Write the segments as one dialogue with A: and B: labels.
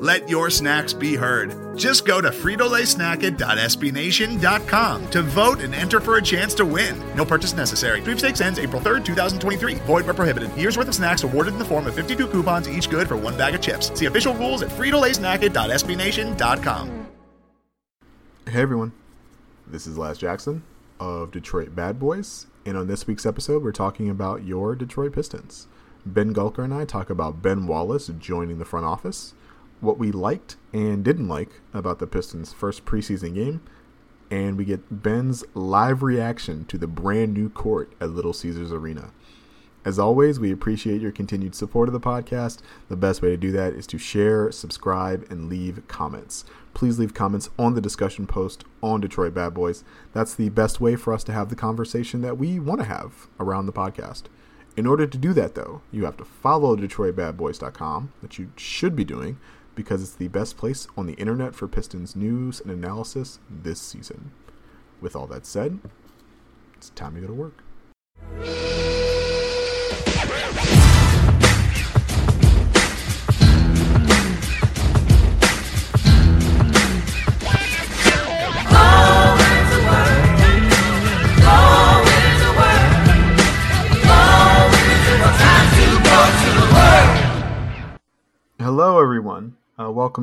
A: Let your snacks be heard. Just go to fritolaysnacket.sbnation.com to vote and enter for a chance to win. No purchase necessary. Sweepstakes ends April 3rd, 2023. Void where prohibited. Year's worth of snacks awarded in the form of 52 coupons, each good for one bag of chips. See official rules at fritolaysnacket.sbnation.com.
B: Hey everyone, this is Laz Jackson of Detroit Bad Boys, and on this week's episode, we're talking about your Detroit Pistons. Ben Gulker and I talk about Ben Wallace joining the front office what we liked and didn't like about the Pistons' first preseason game, and we get Ben's live reaction to the brand new court at Little Caesars Arena. As always, we appreciate your continued support of the podcast. The best way to do that is to share, subscribe, and leave comments. Please leave comments on the discussion post on Detroit Bad Boys. That's the best way for us to have the conversation that we want to have around the podcast. In order to do that, though, you have to follow DetroitBadBoys.com, which you should be doing because it's the best place on the internet for Pistons news and analysis this season. With all that said, it's time to go to work.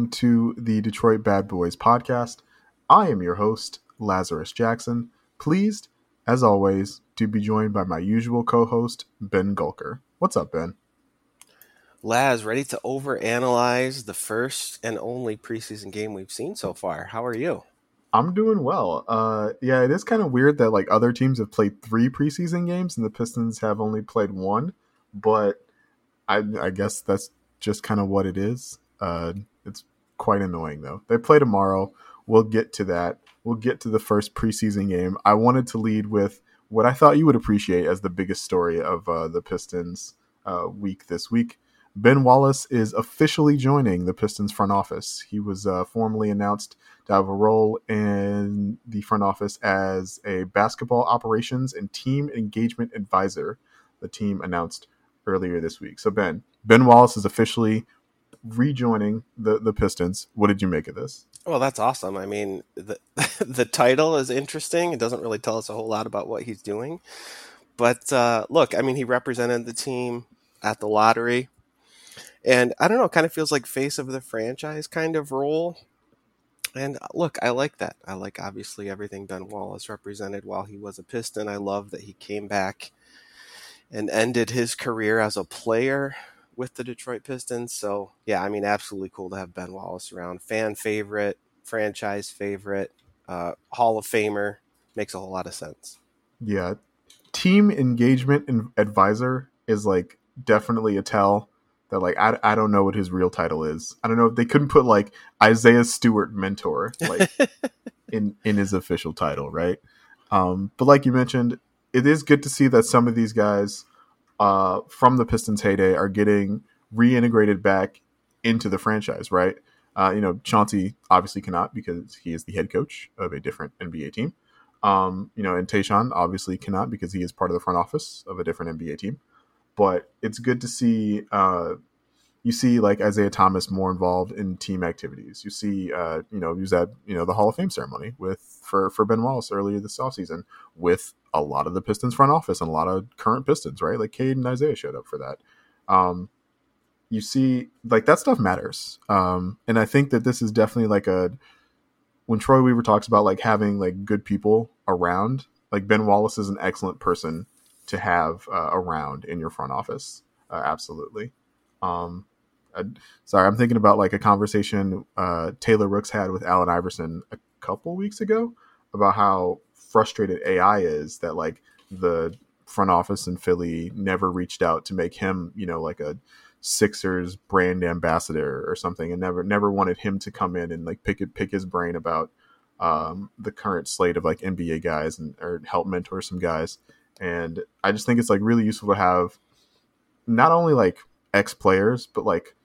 B: Welcome to the Detroit Bad Boys podcast. I am your host, Lazarus Jackson. Pleased, as always, to be joined by my usual co host, Ben Gulker. What's up, Ben?
C: Laz, ready to overanalyze the first and only preseason game we've seen so far. How are you?
B: I'm doing well. Uh, yeah, it is kind of weird that like other teams have played three preseason games and the Pistons have only played one, but I, I guess that's just kind of what it is. Uh, it's quite annoying though. They play tomorrow. We'll get to that. We'll get to the first preseason game. I wanted to lead with what I thought you would appreciate as the biggest story of uh, the Pistons uh, week this week. Ben Wallace is officially joining the Pistons front office. He was uh, formally announced to have a role in the front office as a basketball operations and team engagement advisor. The team announced earlier this week. So Ben, Ben Wallace is officially rejoining the the Pistons. What did you make of this?
C: Well, that's awesome. I mean, the the title is interesting. It doesn't really tell us a whole lot about what he's doing, but uh, look, I mean, he represented the team at the lottery, and I don't know, kind of feels like face of the franchise kind of role. And uh, look, I like that. I like obviously everything Ben Wallace represented while he was a Piston. I love that he came back and ended his career as a player with the Detroit Pistons. So yeah, I mean, absolutely cool to have Ben Wallace around. Fan favorite, franchise favorite, uh, Hall of Famer makes a whole lot of sense.
B: Yeah, team engagement advisor is like definitely a tell that like I, I don't know what his real title is. I don't know if they couldn't put like Isaiah Stewart mentor like in in his official title, right? Um, but like you mentioned, it is good to see that some of these guys uh, from the Pistons heyday are getting reintegrated back into the franchise, right? Uh, you know, Chauncey obviously cannot because he is the head coach of a different NBA team. Um, you know, and Tayshaun obviously cannot because he is part of the front office of a different NBA team. But it's good to see uh, you see like Isaiah Thomas more involved in team activities. You see, uh, you know, he was at you know the Hall of Fame ceremony with for for Ben Wallace earlier this offseason with a lot of the Pistons front office and a lot of current Pistons, right? Like Cade and Isaiah showed up for that. Um, you see, like that stuff matters, um, and I think that this is definitely like a when Troy Weaver talks about like having like good people around. Like Ben Wallace is an excellent person to have uh, around in your front office. Uh, absolutely. Um, Sorry, I'm thinking about like a conversation uh, Taylor Rooks had with Allen Iverson a couple weeks ago about how frustrated AI is that like the front office in Philly never reached out to make him, you know, like a Sixers brand ambassador or something, and never never wanted him to come in and like pick it, pick his brain about um, the current slate of like NBA guys and or help mentor some guys. And I just think it's like really useful to have not only like ex players, but like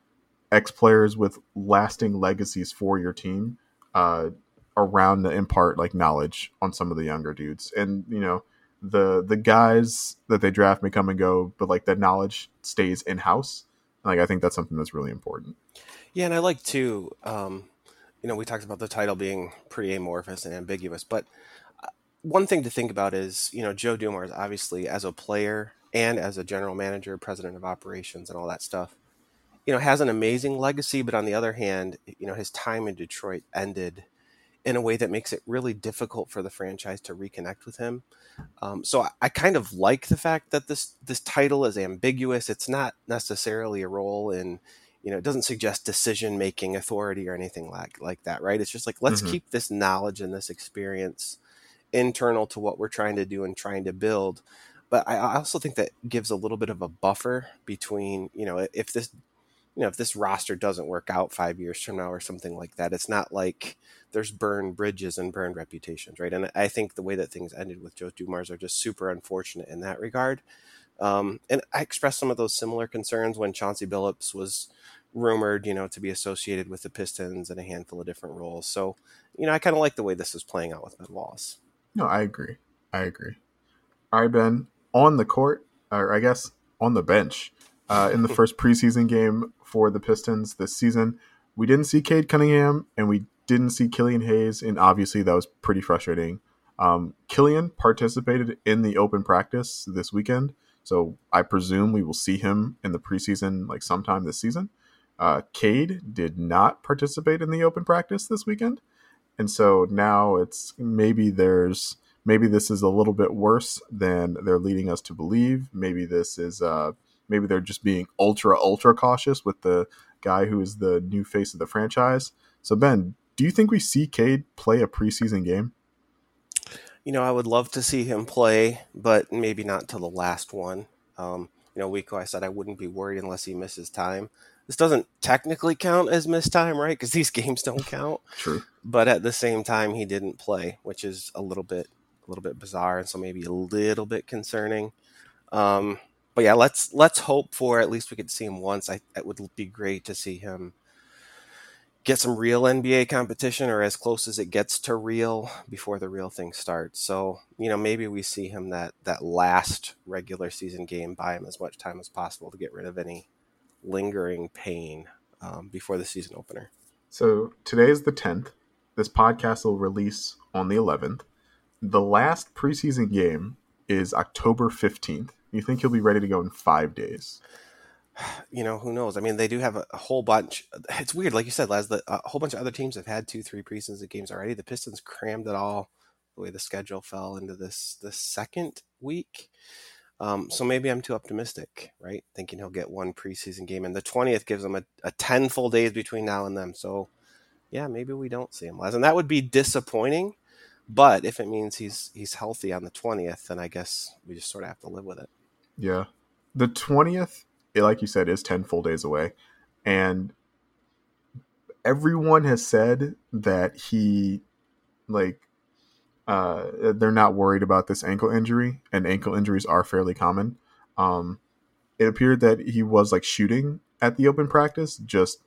B: ex players with lasting legacies for your team uh, around to impart like knowledge on some of the younger dudes. And you know, the the guys that they draft may come and go, but like that knowledge stays in house. Like I think that's something that's really important.
C: Yeah, and I like too. Um, you know, we talked about the title being pretty amorphous and ambiguous, but uh, one thing to think about is, you know, Joe Dumars obviously as a player and as a general manager, president of operations, and all that stuff, you know, has an amazing legacy. But on the other hand, you know, his time in Detroit ended in a way that makes it really difficult for the franchise to reconnect with him. Um, so I, I, kind of like the fact that this this title is ambiguous. It's not necessarily a role in, you know, it doesn't suggest decision making authority or anything like like that, right? It's just like let's mm-hmm. keep this knowledge and this experience internal to what we're trying to do and trying to build. But I, I also think that gives a little bit of a buffer between, you know, if this you know, if this roster doesn't work out five years from now or something like that, it's not like there's burned bridges and burned reputations, right? And I think the way that things ended with Joe Dumars are just super unfortunate in that regard. Um, and I expressed some of those similar concerns when Chauncey Billups was rumored, you know, to be associated with the Pistons and a handful of different roles. So, you know, I kind of like the way this is playing out with Ben Wallace.
B: No, I agree. I agree. All right, Ben, on the court, or I guess on the bench, uh, in the first preseason game for the Pistons this season. We didn't see Cade Cunningham and we didn't see Killian Hayes, and obviously that was pretty frustrating. Um, Killian participated in the open practice this weekend, so I presume we will see him in the preseason like sometime this season. Uh, Cade did not participate in the open practice this weekend, and so now it's maybe there's maybe this is a little bit worse than they're leading us to believe. Maybe this is uh, maybe they're just being ultra ultra cautious with the guy who is the new face of the franchise. So Ben, do you think we see Cade play a preseason game?
C: You know, I would love to see him play, but maybe not till the last one. Um, you know, Wico, I said I wouldn't be worried unless he misses time. This doesn't technically count as missed time, right? Because these games don't count.
B: True.
C: But at the same time, he didn't play, which is a little bit, a little bit bizarre, and so maybe a little bit concerning. Um, but yeah, let's let's hope for at least we could see him once. I it would be great to see him get some real NBA competition or as close as it gets to real before the real thing starts. So, you know, maybe we see him that that last regular season game, buy him as much time as possible to get rid of any lingering pain um, before the season opener.
B: So today is the 10th. This podcast will release on the 11th. The last preseason game is October 15th. You think he'll be ready to go in five days?
C: You know, who knows? I mean, they do have a, whole bunch. It's weird, like you said, Laz. The, a whole bunch of other teams have had two, three preseason games already. The Pistons crammed it all the way the schedule fell into this the second week. Um, so maybe I'm too optimistic, right? Thinking he'll get one preseason game, and the twentieth gives him a, a, ten full days between now and then. So, yeah, maybe we don't see him, Laz, and that would be disappointing. But if it means he's he's healthy on the twentieth, then I guess we just sort of have to live with it.
B: Yeah. The 20th, like you said, is 10 full days away. And everyone has said that he, like, uh, they're not worried about this ankle injury, and ankle injuries are fairly common. Um, it appeared that he was like shooting at the open practice, just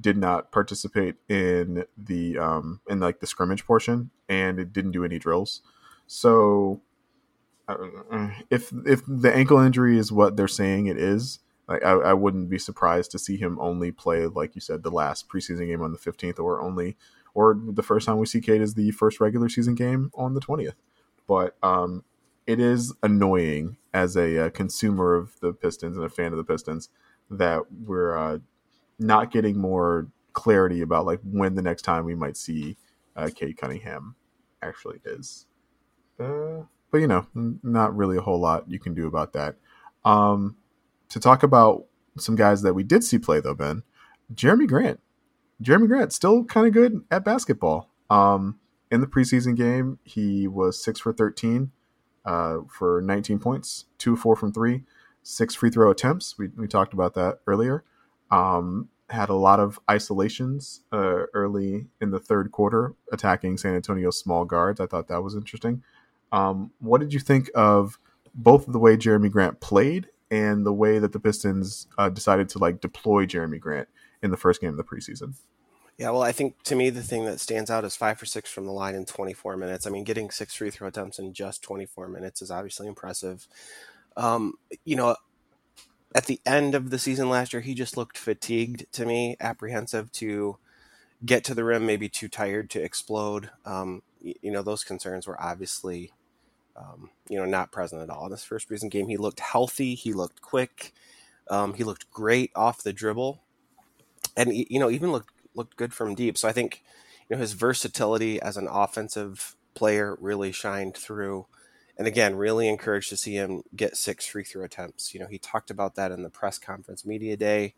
B: did not participate in the um in like the scrimmage portion, and it didn't do any drills. So if if the ankle injury is what they're saying it is, like I, I, wouldn't be surprised to see him only play, like you said, the last preseason game on the fifteenth, or only, or the first time we see Cade is the first regular season game on the twentieth. But um, it is annoying as a, uh, consumer of the Pistons and a fan of the Pistons that we're uh, not getting more clarity about like when the next time we might see uh, Cade Cunningham actually is. Uh, but you know, not really a whole lot you can do about that. Um, to talk about some guys that we did see play though, Ben, Jerami Grant. Jerami Grant still kind of good at basketball. Um, in the preseason game, he was six for thirteen uh, for 19 points, two four from three, six free throw attempts. We we talked about that earlier. Um, had a lot of isolations uh, early in the third quarter, attacking San Antonio's small guards. I thought that was interesting. Um, what did you think of both the way Jerami Grant played and the way that the Pistons uh, decided to like deploy Jerami Grant in the first game of the preseason?
C: Yeah, well, I think to me the thing that stands out is five for six from the line in 24 minutes. I mean, getting six free throw attempts in just 24 minutes is obviously impressive. Um, you know, at the end of the season last year, he just looked fatigued to me, apprehensive to get to the rim, maybe too tired to explode. Um, you, you, know, those concerns were obviously, um, you know, not present at all in this first preseason game. He looked healthy. He looked quick. Um, he looked great off the dribble, and you know, even looked looked good from deep. So I think, you know, his versatility as an offensive player really shined through and again, really encouraged to see him get six free throw attempts. You know, he talked about that in the press conference media day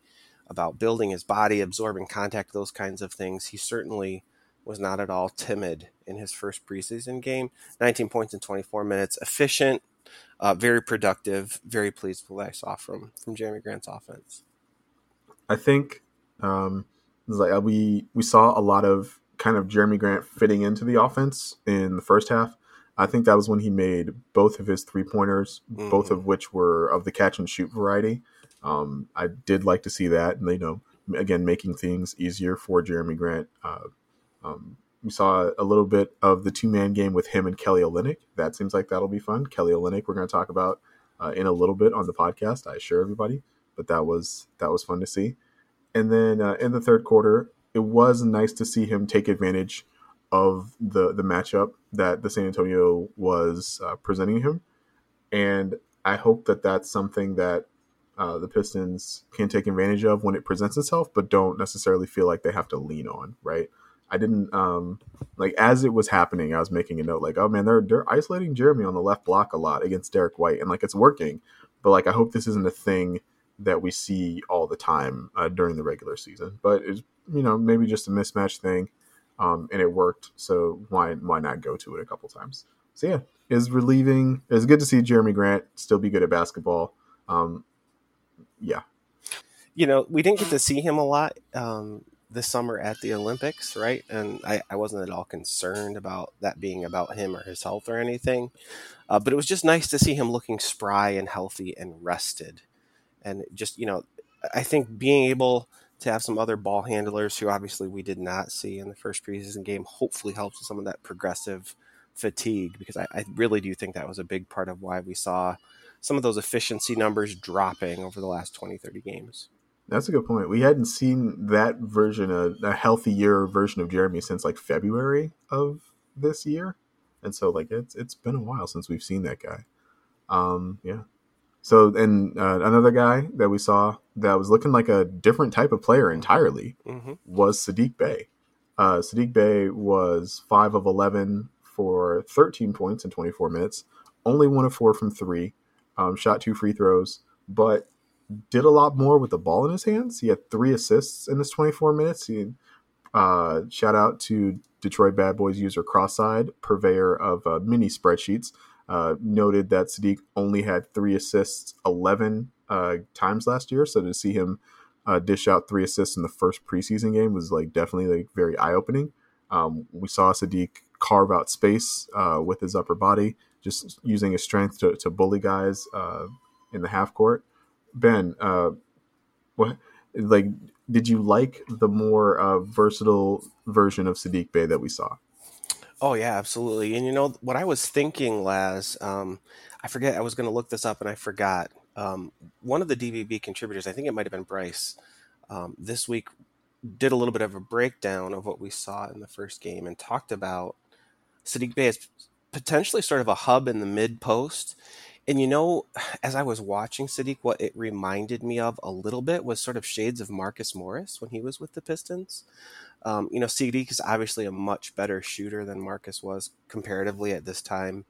C: about building his body, absorbing contact, those kinds of things. He certainly was not at all timid in his first preseason game. 19 points in 24 minutes, efficient, uh, very productive. Very pleased with what I saw from from Jerami Grant's offense.
B: I think um, like uh, we we saw a lot of kind of Jerami Grant fitting into the offense in the first half. I think that was when he made both of his three pointers, mm-hmm. both of which were of the catch and shoot variety. Um, I did like to see that, and you know, again, making things easier for Jerami Grant. Uh, um, we saw a little bit of the two man game with him and Kelly Olynyk. That seems like that'll be fun. Kelly Olynyk, we're going to talk about uh, in a little bit on the podcast. I assure everybody, but that was that was fun to see. And then uh, in the third quarter, it was nice to see him take advantage of the the matchup that the San Antonio was uh, presenting him, and I hope that that's something that uh, the Pistons can take advantage of when it presents itself, but don't necessarily feel like they have to lean on. Right? I didn't um, like as it was happening. I was making a note like, oh man, they're they're isolating Jerami on the left block a lot against Derrick White, and like it's working. But like I hope this isn't a thing that we see all the time uh, during the regular season. But it's you know maybe just a mismatch thing um, and it worked. So why why not go to it a couple times? So yeah, is relieving. It's good to see Jerami Grant still be good at basketball. Um, yeah,
C: you know we didn't get to see him a lot um, this summer at the Olympics, right? And I, I wasn't at all concerned about that being about him or his health or anything. Uh, but it was just nice to see him looking spry and healthy and rested. And just you know, I think being able to have some other ball handlers who obviously we did not see in the first preseason game hopefully helps with some of that progressive fatigue because I, I, really do think that was a big part of why we saw some of those efficiency numbers dropping over the last 20 30 games
B: that's a good point we hadn't seen that version of a healthier version of Jerami, since like february of this year and so like it's it's been a while since we've seen that guy um yeah so, and uh, another guy that we saw that was looking like a different type of player entirely mm-hmm. was Saddiq Bey. Uh, Saddiq Bey was 5 of 11 for 13 points in 24 minutes, only one of four from three, um, shot two free throws, but did a lot more with the ball in his hands. He had three assists in his 24 minutes. He, uh, shout out to Detroit Bad Boys user Crossside, purveyor of uh, mini spreadsheets uh, noted that Saddiq only had three assists 11 uh, times last year. So to see him uh, dish out three assists in the first preseason game was like definitely like very eye opening. Um, we saw Saddiq carve out space uh, with his upper body, just using his strength to, to bully guys in the half court. Ben, uh, what like did you like the more uh, versatile version of Saddiq Bey that we saw?
C: Oh yeah, absolutely. And you know what I was thinking, Laz. Um, I forget. I was going to look this up, and I forgot. Um, one of the DBB contributors, I think it might have been Bryce, um, this week did a little bit of a breakdown of what we saw in the first game and talked about Sadiq Bey as potentially sort of a hub in the mid post. And you know, as I was watching Saddiq, what it reminded me of a little bit was sort of shades of Marcus Morris when he was with the Pistons. Um, you know, Saddiq is obviously a much better shooter than Marcus was comparatively at this time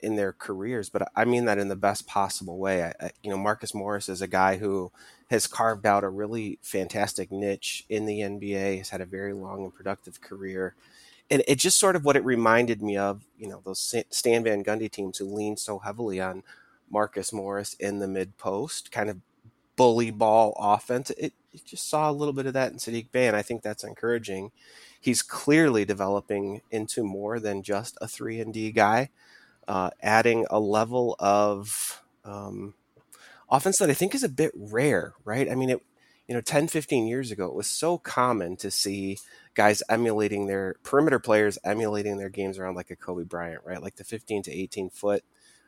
C: in their careers, but I mean that in the best possible way. I, I, you know, Marcus Morris is a guy who has carved out a really fantastic niche in the NBA. Has had a very long and productive career, and it just sort of what it reminded me of. You know, those Stan Van Gundy teams who leaned so heavily on Marcus Morris in the mid post, kind of bully ball offense. It you just saw a little bit of that in Saddiq Bey, and I think that's encouraging. He's clearly developing into more than just a three and D guy, uh, adding a level of um, offense that I think is a bit rare, right? I mean, it you know 10 15 years ago it was so common to see guys emulating their perimeter players emulating their games around like a kobe bryant right like the 15 to 18 foot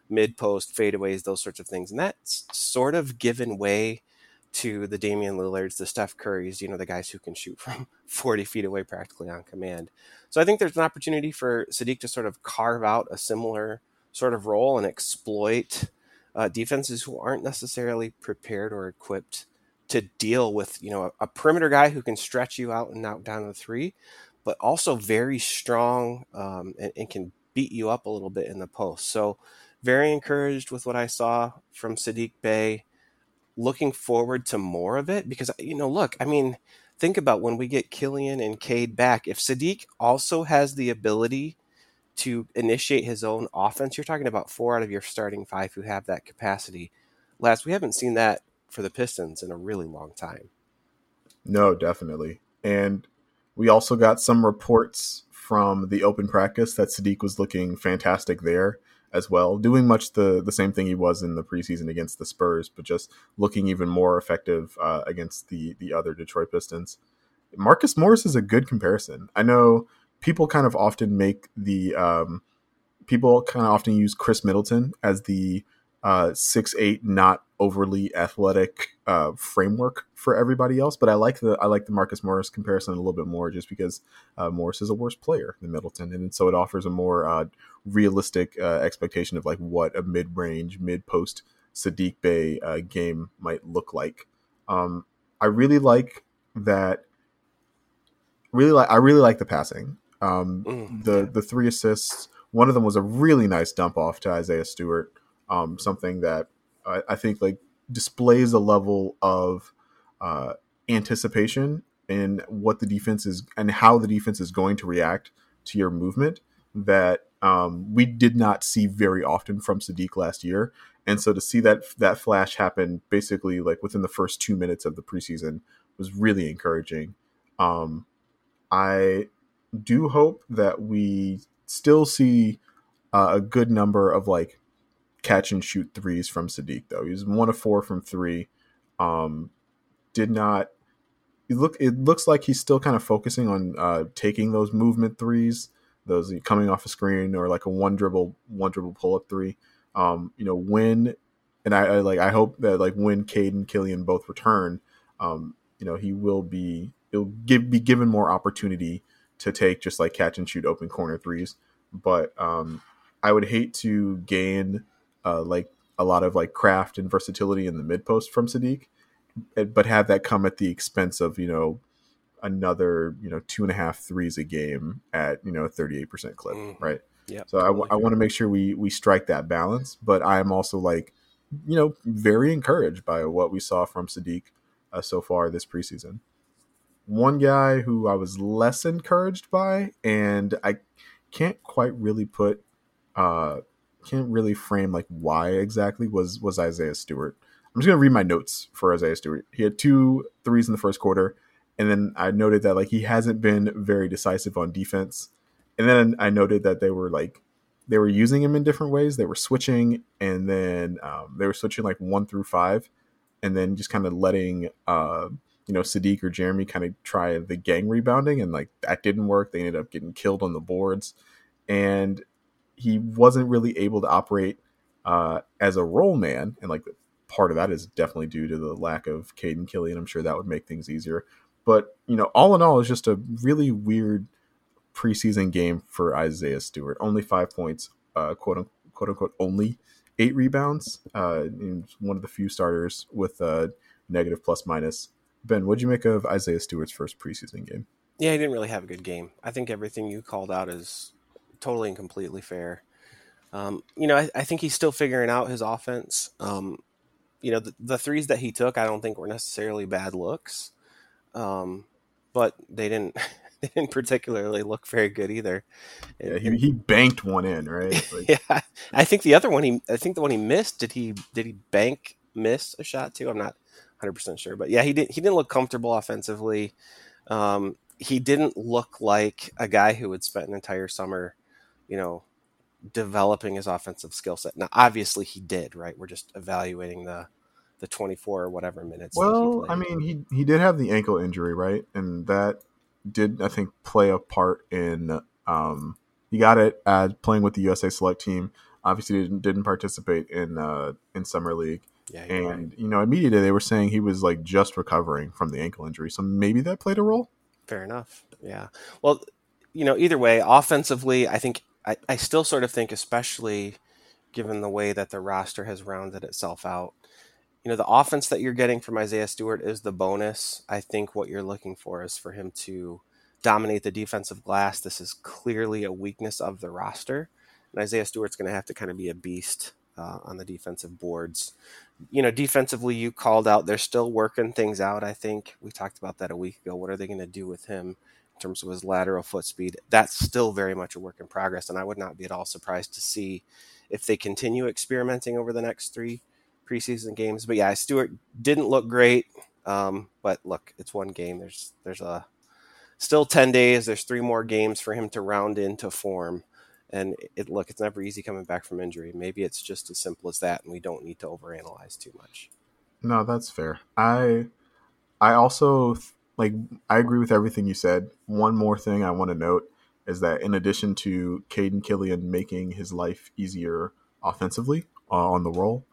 C: mid post fadeaways those sorts of things and that's sort of given way to the Damian Lillards, the Steph Currys, you know, the guys who can shoot from 40 feet away practically on command. So I think there's an opportunity for Saddiq to sort of carve out a similar sort of role and exploit uh, defenses who aren't necessarily prepared or equipped to deal with you know a, a, perimeter guy who can stretch you out and knock down the three, but also very strong um, and, and, can beat you up a little bit in the post. So very encouraged with what I saw from Saddiq Bey. Looking forward to more of it because you know, look, I mean, think about when we get Killian and Cade back. If Saddiq also has the ability to initiate his own offense, you're talking about four out of your starting five who have that capacity. Last, we haven't seen that for the Pistons in a really long time.
B: No, definitely. And we also got some reports from the open practice that Saddiq was looking fantastic there as well, doing much the the same thing he was in the preseason against the Spurs, but just looking even more effective uh, against the the other Detroit Pistons. Marcus Morris is a good comparison. I know people kind of often make the um, people kind of often use Khris Middleton as the uh, six eight, not overly athletic uh, framework for everybody else. But I like the I like the Marcus Morris comparison a little bit more, just because uh, Morris is a worse player than Middleton, and so it offers a more uh, realistic uh, expectation of like what a mid range, mid post Saddiq Bey uh, game might look like. Um, I really like that. Really like I really like the passing. Um, mm, the yeah. the three assists. One of them was a really nice dump off to Isaiah Stewart um, something that I, I, think like displays a level of uh, anticipation in what the defense is and how the defense is going to react to your movement that um, we did not see very often from Saddiq last year. And so to see that that flash happen basically like within the first two minutes of the preseason was really encouraging. Um, I do hope that we still see uh, a good number of like catch and shoot threes from Saddiq though. He was one of four from three. Um, did not. look. It looks like he's still kind of focusing on uh, taking those movement threes, those coming off a screen or like a one dribble, one dribble pull up three. Um, you know when, and I, I, like. I hope that like when Cade and Killian both return, um, you know he will be. He'll give be given more opportunity to take just like catch and shoot open corner threes. But um, I would hate to gain uh, like a lot of like craft and versatility in the mid post from Saddiq, eh, but have that come at the expense of you know another you know two and a half threes a game at you know a 38% clip mm. right? Yeah so totally I, I want to make sure we we strike that balance but i'm also like you know very encouraged by what we saw from Saddiq uh, so far this preseason. One guy who i was less encouraged by and i can't quite really put uh can't really frame like why exactly was was Isaiah Stewart. I'm just gonna read my notes for Isaiah Stewart. He had two threes in the first quarter, and then I noted that like he hasn't been very decisive on defense. And then I noted that they were like they were using him in different ways. They were switching, and then um, they were switching like one through five, and then just kind of letting uh, you know Saddiq or Jerami kind of try the gang rebounding, and like that didn't work. They ended up getting killed on the boards, and he wasn't really able to operate uh, as a role man, and like part of that is definitely due to the lack of Caden Killian. And I'm sure that would make things easier. But you know, all in all, it's just a really weird preseason game for Isaiah Stewart. Only five points, uh, quote unquote, quote unquote, only eight rebounds. Uh, one of the few starters with a negative plus minus. Ben, what'd you make of Isaiah Stewart's first preseason game?
C: Yeah, he didn't really have a good game. I think everything you called out is totally and completely fair. Um, you know, I, I, think he's still figuring out his offense. Um, you know, the, the, threes that he took, I don't think were necessarily bad looks, um, but they didn't they didn't particularly look very good either.
B: Yeah, he, he banked one in, right?
C: Like... yeah, I think the other one he I think the one he missed did he did he bank miss a shot too? I'm not hundred percent sure. But yeah, he didn't He didn't look comfortable offensively. Um, he didn't look like a guy who would spend an entire summer, you know, developing his offensive skill set. Now, obviously, he did. Right? We're just evaluating the the 24 or whatever minutes.
B: Well, I mean, he he did have the ankle injury, right? And that did I think play a part in um he got it at playing with the USA select team. Obviously didn't didn't participate in uh in summer league.
C: Yeah,
B: and right. you know, immediately they were saying he was like just recovering from the ankle injury. So maybe that played a role.
C: Fair enough. Yeah. Well, you know, either way, offensively, I think I, I still sort of think, especially given the way that the roster has rounded itself out, you know, the offense that you're getting from Isaiah Stewart is the bonus. I think what you're looking for is for him to dominate the defensive glass. This is clearly a weakness of the roster. And Isaiah Stewart's going to have to kind of be a beast uh, on the defensive boards. You know, defensively, you called out, they're still working things out. I think we talked about that a week ago. What are they going to do with him in terms of his lateral foot speed? That's still very much a work in progress. And I would not be at all surprised to see if they continue experimenting over the next three preseason games. But yeah, Stewart didn't look great. Um, but look, it's one game. There's there's a still ten days. There's three more games for him to round into form. And it look, it's never easy coming back from injury. Maybe it's just as simple as that, and we don't need to overanalyze too much.
B: No, that's fair. I I also like I agree with everything you said. One more thing I want to note is that in addition to Caden Killian making his life easier offensively uh, on the roll,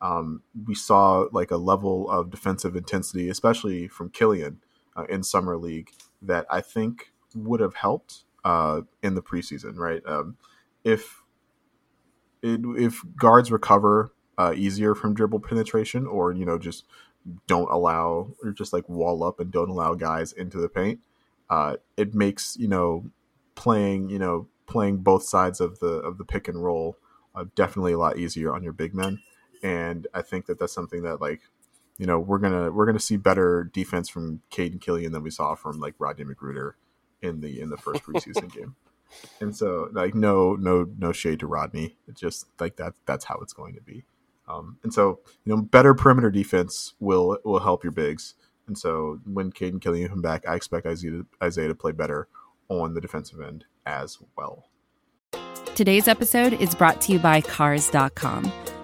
B: um, we saw like a level of defensive intensity, especially from Killian uh, in summer league, that I think would have helped uh, in the preseason. Right, um, if it, if guards recover uh, easier from dribble penetration, or you know just don't allow or just like wall up and don't allow guys into the paint, uh, it makes you know playing you know playing both sides of the of the pick and roll uh, definitely a lot easier on your big men and I think that that's something that like you know we're gonna we're gonna see better defense from Caden Killian than we saw from like Rodney McGruder in the in the first preseason game. And so like no no no shade to Rodney. It's just like that that's how it's going to be. Um, and so you know better perimeter defense will will help your bigs. And so when Caden Killian come back, I expect Isaiah to, Isaiah to play better on the defensive end as well.
D: Today's episode is brought to you by Cars.com.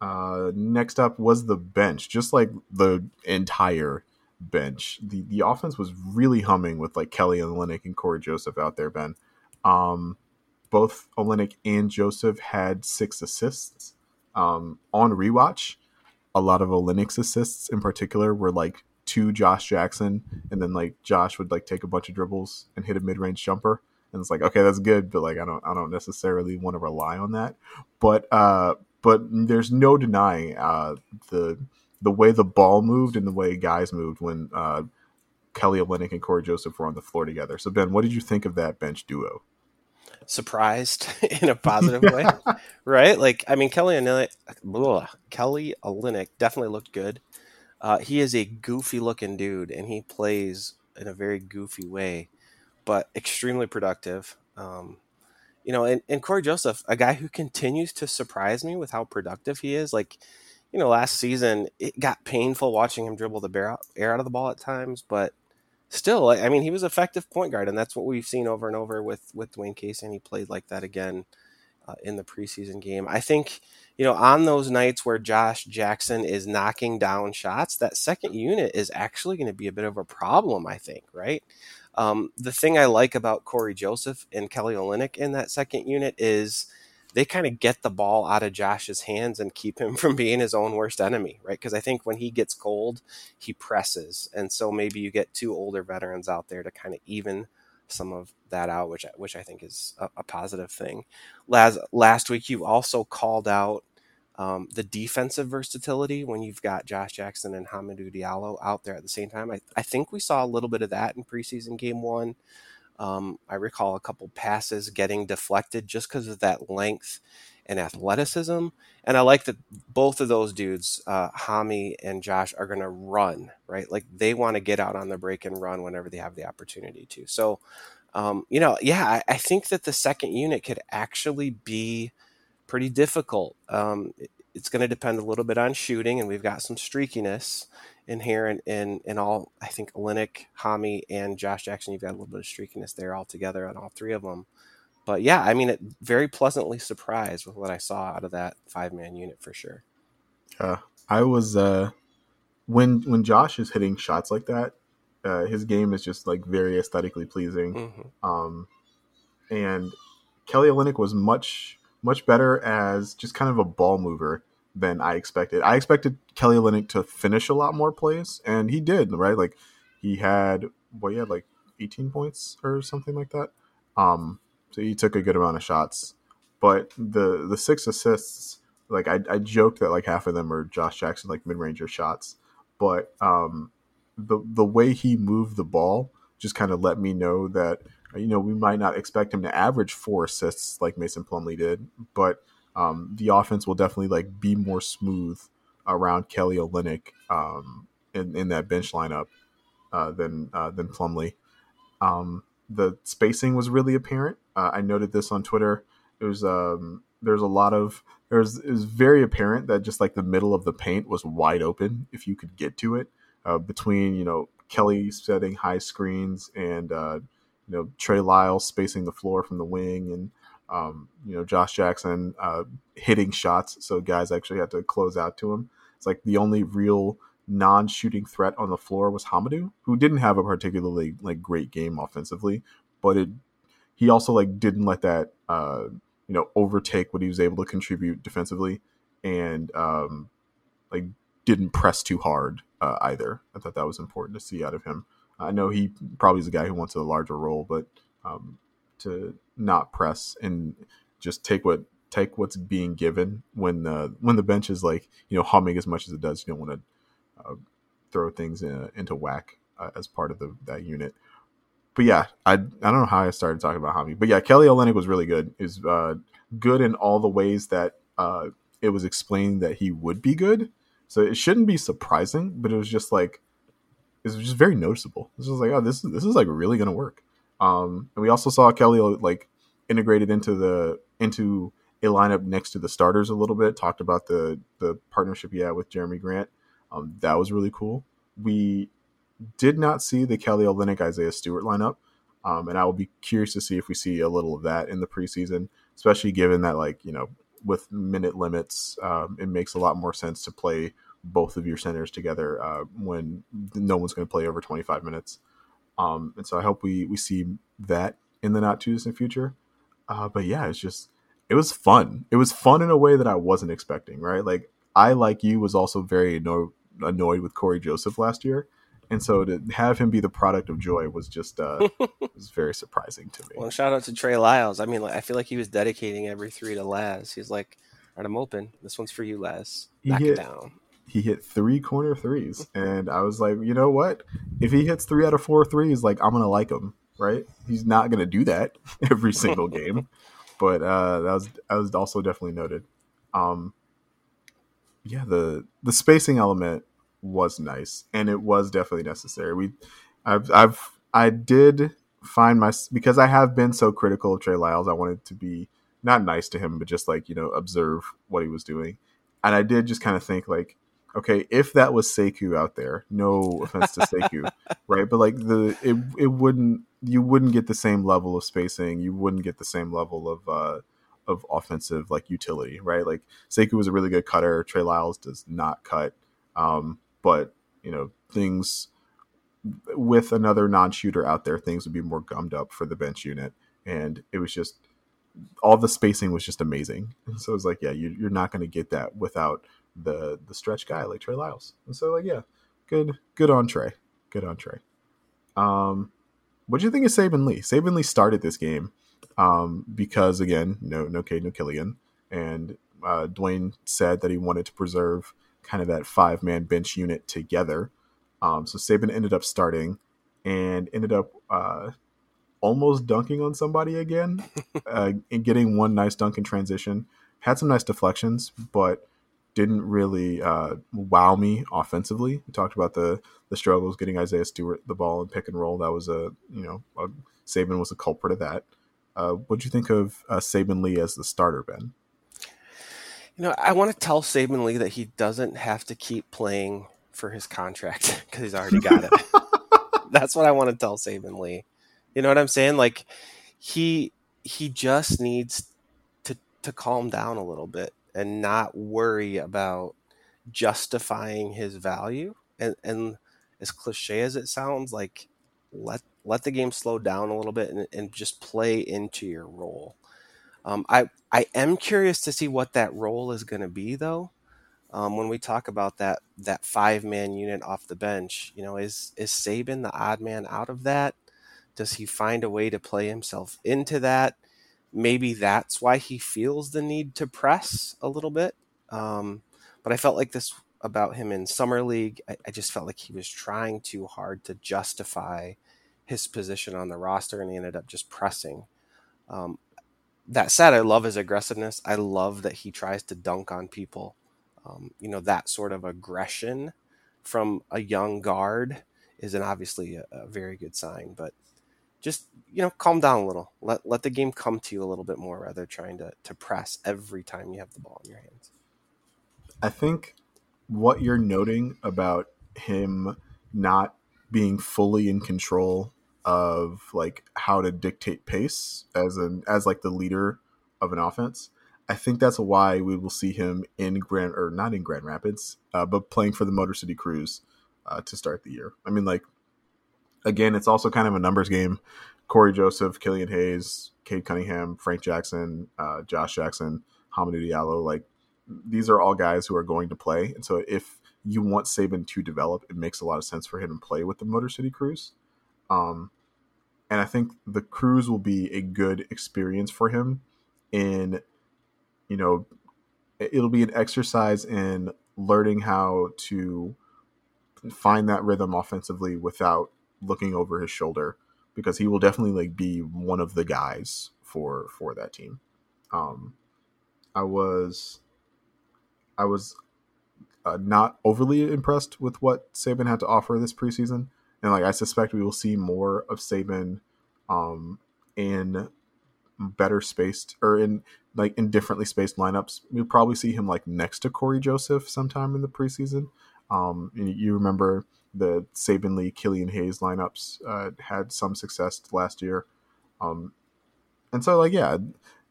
B: Uh, next up was the bench, just like the entire bench. The the offense was really humming with like Kelly Olynyk and Cory Joseph out there, Ben. Um, both Olynyk and Joseph had six assists. Um, on rewatch, a lot of Olynyk's assists in particular were like to Josh Jackson, and then like Josh would like take a bunch of dribbles and hit a mid range jumper. And it's like, okay, that's good, but like I don't I don't necessarily want to rely on that. But uh but there's no denying uh, the the way the ball moved and the way guys moved when uh, Kelly Olynyk and Cory Joseph were on the floor together. So Ben, what did you think of that bench duo?
C: Surprised in a positive way, right? Like I mean, Kelly Olynyk, Kelly Olynyk definitely looked good. Uh, he is a goofy looking dude, and he plays in a very goofy way, but extremely productive. Um, you know, and, and Cory Joseph, a guy who continues to surprise me with how productive he is. Like, you know, last season it got painful watching him dribble the air out of the ball at times, but still, I mean, he was effective point guard, and that's what we've seen over and over with with Dwane Casey, and he played like that again uh, in the preseason game. I think, you know, on those nights where Josh Jackson is knocking down shots, that second unit is actually going to be a bit of a problem. I think, right? Um, the thing I like about Cory Joseph and Kelly Olynyk in that second unit is they kind of get the ball out of Josh's hands and keep him from being his own worst enemy, right? Because I think when he gets cold, he presses, and so maybe you get two older veterans out there to kind of even some of that out, which which I think is a, a positive thing. Last last week, you also called out Um, the defensive versatility when you've got Josh Jackson and Hamidou Diallo out there at the same time. I, I think we saw a little bit of that in preseason game one. Um, I recall a couple passes getting deflected just because of that length and athleticism. And I like that both of those dudes, uh, Hami and Josh, are going to run, right? Like they want to get out on the break and run whenever they have the opportunity to. So, um, you know, yeah, I, I, think that the second unit could actually be pretty difficult. Um, it, it's going to depend a little bit on shooting, and we've got some streakiness in here. And in, in, all, I think Olynyk, Hami, and Josh Jackson, you've got a little bit of streakiness there all together on all three of them. But yeah, I mean, it very pleasantly surprised with what I saw out of that five man unit for sure.
B: Yeah, I was uh, when when Josh is hitting shots like that, uh, his game is just like very aesthetically pleasing. Mm-hmm. Um, and Kelly Olynyk was much much better as just kind of a ball mover than I expected. I expected Kelly Olynyk to finish a lot more plays, and he did. Right, like he had well, he had like 18 points or something like that. Um, so he took a good amount of shots. But the the six assists, like I, I joked that like half of them are Josh Jackson like mid ranger shots, but um, the the way he moved the ball just kind of let me know that you know we might not expect him to average four assists like Mason Plumlee did, but um, the offense will definitely like be more smooth around Kelly Olynyk um, in in that bench lineup uh, than uh, than Plumlee. Um, the spacing was really apparent. Uh, I noted this on Twitter. It was um, there's a lot of there's it was very apparent that just like the middle of the paint was wide open if you could get to it uh, between you know Kelly setting high screens and uh, you know Trey Lyles spacing the floor from the wing and um, you know Josh Jackson uh, hitting shots so guys actually had to close out to him. It's like the only real non-shooting threat on the floor was Hamidou, who didn't have a particularly like great game offensively, but it he also like didn't let that uh, you know overtake what he was able to contribute defensively, and um, like didn't press too hard uh, either. I thought that was important to see out of him. I know he probably is a guy who wants a larger role, but um, to not press and just take what take what's being given when the when the bench is like you know humming as much as it does. You don't want to uh, throw things in, into whack uh, as part of the that unit. But yeah, I I don't know how I started talking about Hami, but yeah, Kelly Olynyk was really good. Is uh, good in all the ways that uh, it was explained that he would be good. So it shouldn't be surprising, but it was just like was just very noticeable. This was like, oh, this is this is like really gonna work. Um, and we also saw Kelly like integrated into the into a lineup next to the starters a little bit. Talked about the the partnership he had with Jerami Grant. Um, that was really cool. We did not see the Kelly Olynyk Isaiah Stewart lineup, um, and I will be curious to see if we see a little of that in the preseason, especially given that like you know with minute limits, um, it makes a lot more sense to play both of your centers together uh, when no one's going to play over 25 minutes. Um, and so I hope we we see that in the not too distant future. Uh, but yeah, it's just it was fun. It was fun in a way that I wasn't expecting. Right, like I like you was also very annoyed annoyed with Cory Joseph last year, and so to have him be the product of joy was just uh, was very surprising to me.
C: Well, shout out to Trey Lyles. I mean, like, I feel like he was dedicating every three to Laz. He's like, "All right, I'm open. This one's for you, Laz. Back hit, it down."
B: He hit three corner threes, and I was like, you know what? If he hits three out of four threes, like I'm gonna like him, right? He's not gonna do that every single game, but uh, that was that was also definitely noted. Um, yeah, the the spacing element was nice, and it was definitely necessary. We, I've, I've, I did find my because I have been so critical of Trey Lyles. I wanted to be not nice to him, but just like you know observe what he was doing, and I did just kind of think like, okay, if that was Sekou out there, no offense to Sekou, right? But like the it it wouldn't you wouldn't get the same level of spacing, you wouldn't get the same level of uh of offensive like utility, right? Like Sekou was a really good cutter. Trey Lyles does not cut. Um, but you know things with another non-shooter out there, things would be more gummed up for the bench unit, and it was just all the spacing was just amazing. So it was like, yeah, you, are not going to get that without the the stretch guy like Trey Lyles. And so like, yeah, good good on Trey, good on Trey. Um, what do you think of Saben Lee? Saben Lee started this game um, because again, no no Cade, no Killian, and uh, Dwane said that he wanted to preserve kind of that five man bench unit together. Um, so Saben ended up starting and ended up uh, almost dunking on somebody again uh, and getting one nice dunk in transition. Had some nice deflections, but didn't really uh, wow me offensively. We talked about the the struggles getting Isaiah Stewart the ball and pick and roll. That was a you know a, Saben was a culprit of that. Uh, what do you think of uh, Saben Lee as the starter, Ben?
C: You know, I want to tell Saben Lee that he doesn't have to keep playing for his contract because he's already got it. That's what I want to tell Saben Lee. You know what I'm saying? Like he he just needs to to calm down a little bit and not worry about justifying his value. And and as cliche as it sounds, like let let the game slow down a little bit and, and just play into your role. Um, I I am curious to see what that role is going to be though. Um, when we talk about that that five man unit off the bench, you know, is is Saben the odd man out of that? Does he find a way to play himself into that? Maybe that's why he feels the need to press a little bit. Um, but I felt like this about him in summer league. I, I just felt like he was trying too hard to justify his position on the roster, and he ended up just pressing. Um, that said, I love his aggressiveness. I love that he tries to dunk on people. Um, you know, that sort of aggression from a young guard is an obviously a, a, very good sign. But just you know, calm down a little. Let let the game come to you a little bit more rather trying to to press every time you have the ball in your hands.
B: I think what you're noting about him not being fully in control of like how to dictate pace as an as like the leader of an offense. I think that's why we will see him in Grand or not in Grand Rapids, uh, but playing for the Motor City Cruise uh, to start the year. I mean, like again, it's also kind of a numbers game. Cory Joseph, Killian Hayes, Cade Cunningham, Frank Jackson, uh, Josh Jackson, Hamidou Diallo, like these are all guys who are going to play. And so if you want Saben to develop, it makes a lot of sense for him to play with the Motor City Cruise. Um, and I think the cruise will be a good experience for him in, you know, it'll be an exercise in learning how to find that rhythm offensively without looking over his shoulder because he will definitely like be one of the guys for for that team. Um I was I was uh, not overly impressed with what Saben had to offer this preseason and like I suspect we will see more of Saben um, in better spaced or in like in differently spaced lineups. We'll probably see him like next to Cory Joseph sometime in the preseason. Um, you remember the Saben Lee, Killian Hayes lineups uh, had some success last year, um, and so like yeah,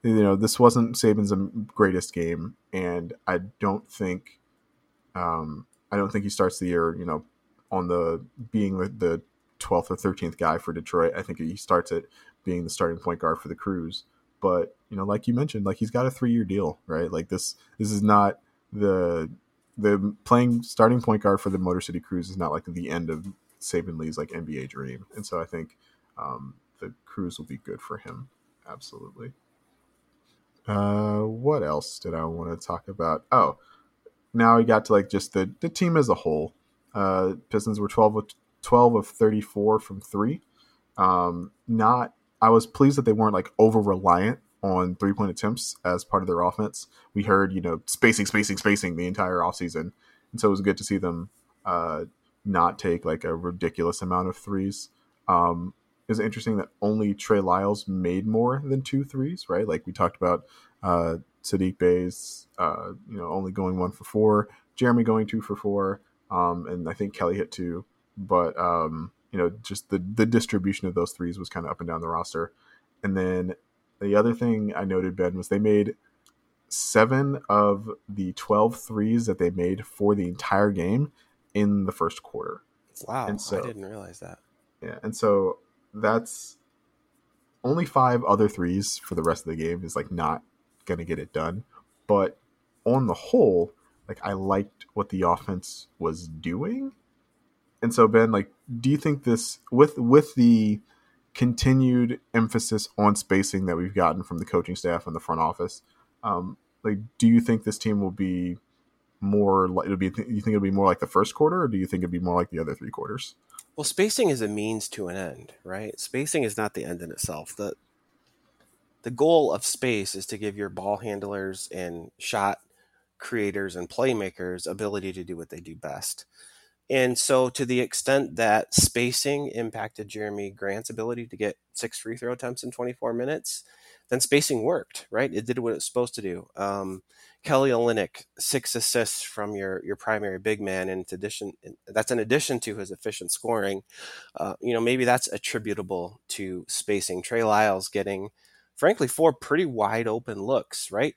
B: you know this wasn't Saben's greatest game, and I don't think um, I don't think he starts the year you know on the being the, 12th or 13th guy for Detroit. I think he starts at being the starting point guard for the Cruise. But, you know, like you mentioned, like he's got a 3-year deal, right? Like this this is not the the playing starting point guard for the Motor City Cruise is not like the end of Saben Lee's like NBA dream. And so I think um, the Cruise will be good for him. Absolutely. Uh, what else did I want to talk about? Oh, now we got to like just the, the team as a whole. Uh, Pistons were 12 of, 12 of 34 from three. Um, not, I was pleased that they weren't like over reliant on three point attempts as part of their offense. We heard, you know, spacing, spacing, spacing the entire offseason. And so it was good to see them uh, not take like a ridiculous amount of threes. Um, it's interesting that only Trey Lyles made more than two threes, right? Like we talked about uh, Saddiq Bey's, uh, you know, only going one for four, Jerami going two for four, um, and I think Kelly hit two. But um, you know, just the the distribution of those threes was kind of up and down the roster. And then the other thing I noted, Ben, was they made seven of the 12 threes that they made for the entire game in the first quarter.
C: Wow, and so, I didn't realize that.
B: Yeah, and so that's only five other threes for the rest of the game is like not gonna get it done. But on the whole, like I liked what the offense was doing. And so Ben, like, do you think this with with the continued emphasis on spacing that we've gotten from the coaching staff and the front office, um, like do you think this team will be more like it'll be you think it'll be more like the first quarter or do you think it'll be more like the other three quarters?
C: Well spacing is a means to an end right? Spacing is not the end in itself. The the goal of space is to give your ball handlers and shot creators and playmakers ability to do what they do best and so to the extent that spacing impacted Jerami Grant's ability to get six free throw attempts in 24 minutes then spacing worked, right? It did what it was supposed to do. Um, Kelly Olynyk, six assists from your your primary big man, and addition, that's in addition to his efficient scoring. Uh, you know, maybe that's attributable to spacing. Trey Lyles getting, frankly, four pretty wide open looks, right?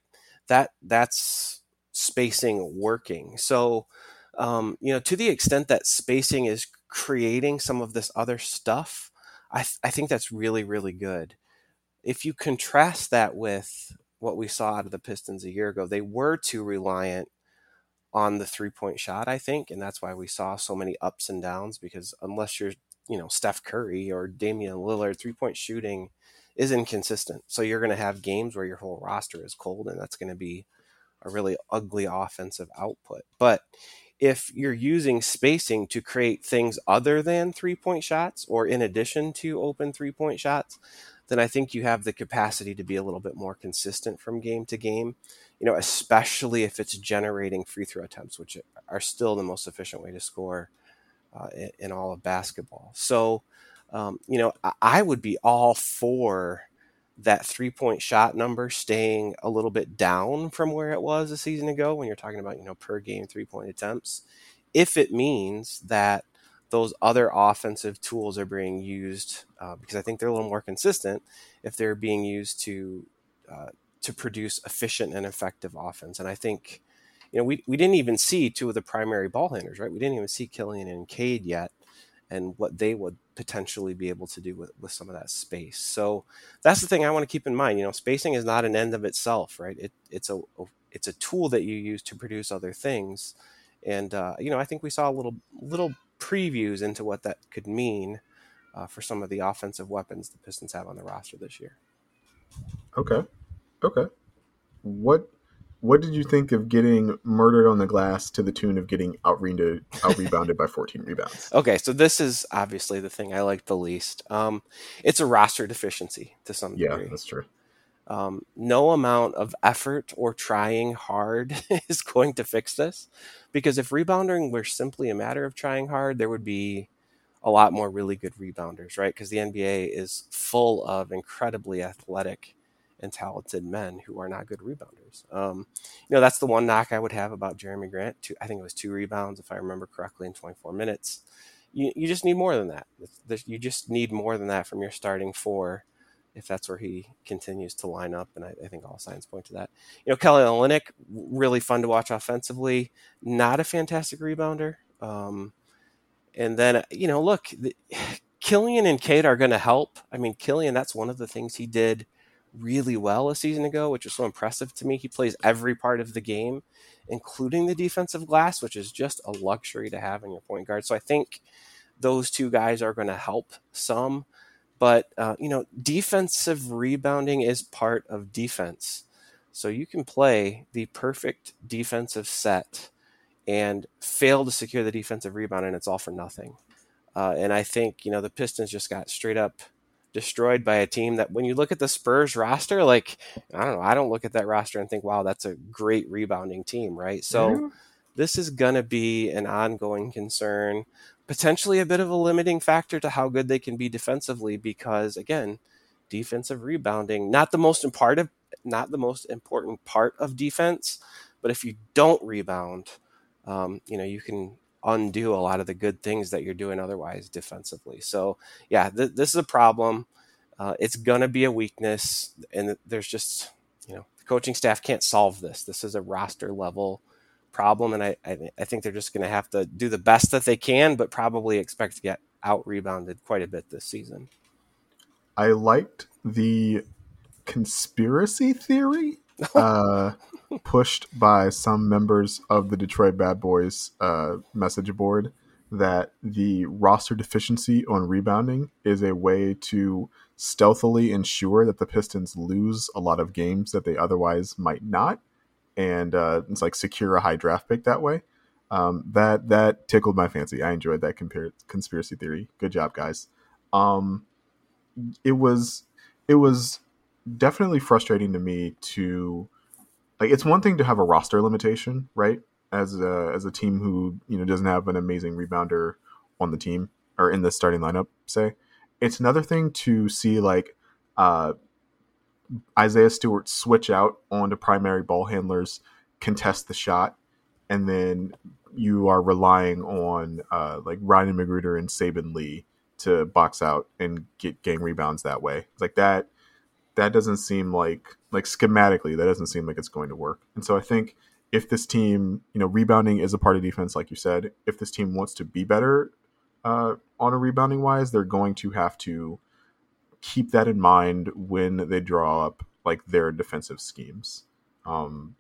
C: That that's spacing working. So, um, you know, to the extent that spacing is creating some of this other stuff, I, th- I think that's really really good if you contrast that with what we saw out of the Pistons a year ago, they were too reliant on the three point shot, I think, and that's why we saw so many ups and downs. Because unless you're, you know, Steph Curry or Damian Lillard, three point shooting is inconsistent. So you're going to have games where your whole roster is cold, and that's going to be a really ugly offensive output. But if you're using spacing to create things other than three point shots or in addition to open three point shots, then I think you have the capacity to be a little bit more consistent from game to game, you know, especially if it's generating free throw attempts, which are still the most efficient way to score uh, in, in, all of basketball. So, um, you know, I, I would be all for that three point shot number staying a little bit down from where it was a season ago when you're talking about, you know, per game three point attempts, if it means that those other offensive tools are being used uh, because I think they're a little more consistent if they're being used to uh, to produce efficient and effective offense. And I think you know we we didn't even see two of the primary ball handlers, right? We didn't even see Killian and Cade yet, and what they would potentially be able to do with, with some of that space. So that's the thing I want to keep in mind. You know, spacing is not an end of itself, right? It, it's a it's a tool that you use to produce other things. And uh, you know, I think we saw a little little previews into what that could mean uh, for some of the offensive weapons the Pistons have on the roster this year.
B: Okay, okay. What what did you think of getting murdered on the glass to the tune of getting out out rebounded by 14 rebounds?
C: Okay, so this is obviously the thing I like the least. Um, it's a roster deficiency to some degree.
B: Yeah, that's true.
C: Um, no amount of effort or trying hard is going to fix this because if rebounding were simply a matter of trying hard, there would be a lot more really good rebounders, right? Because the NBA is full of incredibly athletic and talented men who are not good rebounders. Um, you know, that's the one knock I would have about Jerami Grant. Two, I think it was two rebounds, if I remember correctly, in 24 minutes. You, you just need more than that. You just need more than that from your starting four if that's where he continues to line up. And I, I, think all signs point to that. You know, Kelly Olynyk, really fun to watch offensively. Not a fantastic rebounder. Um, and then, you know, look, the, Killian and Cade are going to help. I mean, Killian, that's one of the things he did really well a season ago, which was so impressive to me. He plays every part of the game, including the defensive glass, which is just a luxury to have in your point guard. So I think those two guys are going to help some. But uh, you know, defensive rebounding is part of defense. So you can play the perfect defensive set and fail to secure the defensive rebound, and it's all for nothing. Uh, and I think you know the Pistons just got straight up destroyed by a team that when you look at the Spurs roster, like I don't know, I don't look at that roster and think, wow, that's a great rebounding team, right? So mm-hmm. this is gonna be an ongoing concern potentially a bit of a limiting factor to how good they can be defensively because again, defensive rebounding not the most important not the most important part of defense, but if you don't rebound, um, you know you can undo a lot of the good things that you're doing otherwise defensively. So yeah, th- this is a problem. Uh, it's gonna be a weakness, and there's just you know the coaching staff can't solve this. This is a roster level problem, and I I, I think they're just going to have to do the best that they can, but probably expect to get out rebounded quite a bit this season.
B: I liked the conspiracy theory uh, pushed by some members of the Detroit Bad Boys uh, message board that the roster deficiency on rebounding is a way to stealthily ensure that the Pistons lose a lot of games that they otherwise might not and uh, it's like secure a high draft pick that way. Um, that that tickled my fancy. I enjoyed that compar- conspiracy theory. Good job, guys. Um, it was it was definitely frustrating to me to like it's one thing to have a roster limitation, right? As a as a team who you know doesn't have an amazing rebounder on the team or in the starting lineup, say. It's another thing to see like uh, Isaiah Stewart switch out onto primary ball handlers, contest the shot, and then you are relying on uh, like Ryan McGruder and Saben Lee to box out and get gang rebounds that way. Like that that doesn't seem like like schematically that doesn't seem like it's going to work. And so I think if this team, you know, rebounding is a part of defense, like you said, if this team wants to be better uh, on a rebounding wise, they're going to have to keep that in mind when they draw up like their defensive schemes. Um,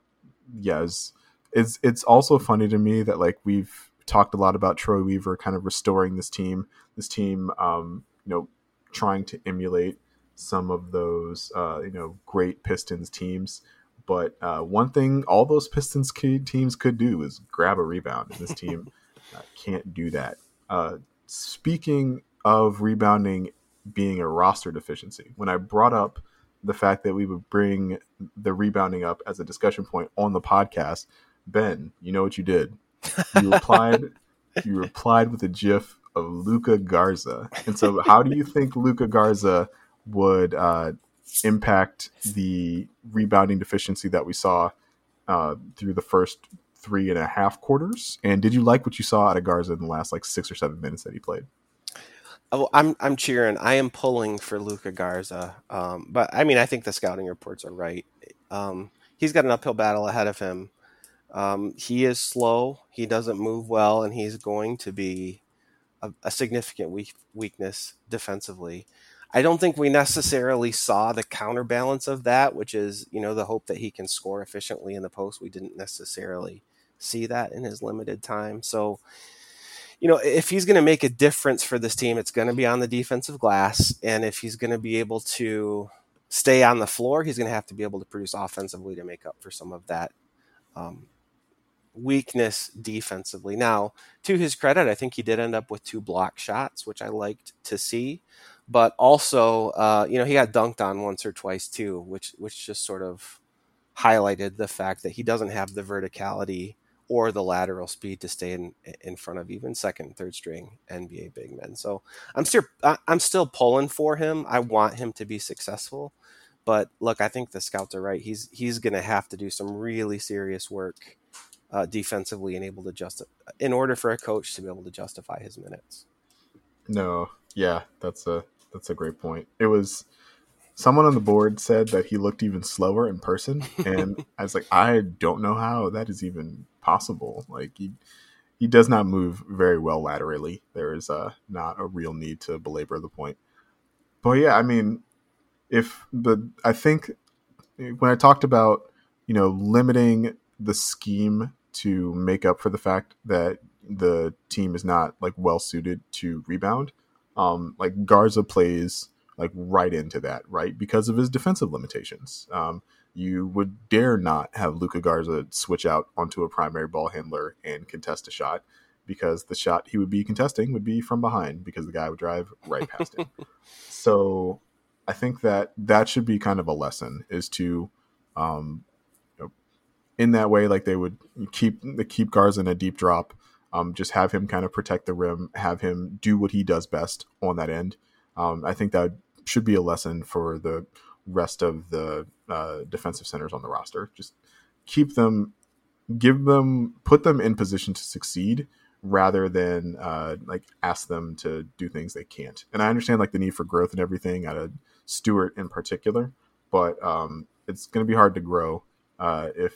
B: yes, it's it's also funny to me that like we've talked a lot about Troy Weaver kind of restoring this team, this team, um, you know, trying to emulate some of those uh, you know great Pistons teams. But uh, one thing all those Pistons teams could do is grab a rebound, and this team uh, can't do that. Uh, speaking of rebounding being a roster deficiency, when I brought up the fact that we would bring the rebounding up as a discussion point on the podcast, Ben, you know what you did? You replied. you replied with a GIF of Luka Garza, and so how do you think Luka Garza would uh, impact the rebounding deficiency that we saw uh, through the first three and a half quarters. And did you like what you saw out of Garza in the last like six or seven minutes that he played?
C: Oh, I'm I'm cheering. I am pulling for Luka Garza. Um, but I mean, I think the scouting reports are right. Um, he's got an uphill battle ahead of him. Um, he is slow. He doesn't move well, and he's going to be a, a significant weak, weakness defensively. I don't think we necessarily saw the counterbalance of that, which is, you know, the hope that he can score efficiently in the post. We didn't necessarily see that in his limited time. So, you know, if he's going to make a difference for this team, it's going to be on the defensive glass. And if he's going to be able to stay on the floor, he's going to have to be able to produce offensively to make up for some of that um, weakness defensively. Now, to his credit, I think he did end up with two block shots, which I liked to see but also uh, you know he got dunked on once or twice too, which which just sort of highlighted the fact that he doesn't have the verticality or the lateral speed to stay in in front of even second third string NBA big men. So I'm still I'm still pulling for him. I want him to be successful. But look, I think the scouts are right. He's he's going to have to do some really serious work uh, defensively and able to just in order for a coach to be able to justify his minutes.
B: No, yeah, that's a that's a great point. It was someone on the board said that he looked even slower in person, and I was like, I don't know how that is even possible. Like he he does not move very well laterally. There is uh, not a real need to belabor the point. But yeah, I mean, if the I think when I talked about you know limiting the scheme to make up for the fact that the team is not like well suited to rebound um, like Garza plays like right into that, right? Because of his defensive limitations. Um, you would dare not have Luka Garza switch out onto a primary ball handler and contest a shot because the shot he would be contesting would be from behind because the guy would drive right past him. So I think that that should be kind of a lesson is to, um, you know, in that way, like they would keep the keep Garza in a deep drop um, just have him kind of protect the rim, have him do what he does best on that end. Um, I think that should be a lesson for the rest of the uh, defensive centers on the roster. Just keep them, give them, put them in position to succeed rather than uh, like ask them to do things they can't. And I understand like the need for growth and everything out of Stewart in particular, but um, it's going to be hard to grow uh, if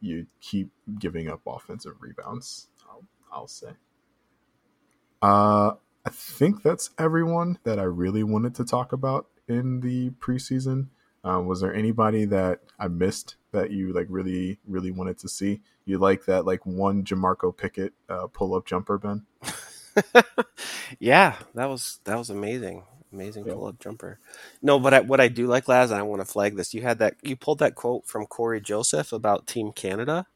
B: you keep giving up offensive rebounds. I'll say. Uh, I think that's everyone that I really wanted to talk about in the preseason. Uh, was there anybody that I missed that you like really, really wanted to see? You like that like one Jamorko Pickett uh, pull up jumper, Ben?
C: yeah, that was that was amazing. Amazing
B: Yeah.
C: pull up jumper. No, but I, what I do like, Laz, and I want to flag this. You had that. You pulled that quote from Cory Joseph about Team Canada.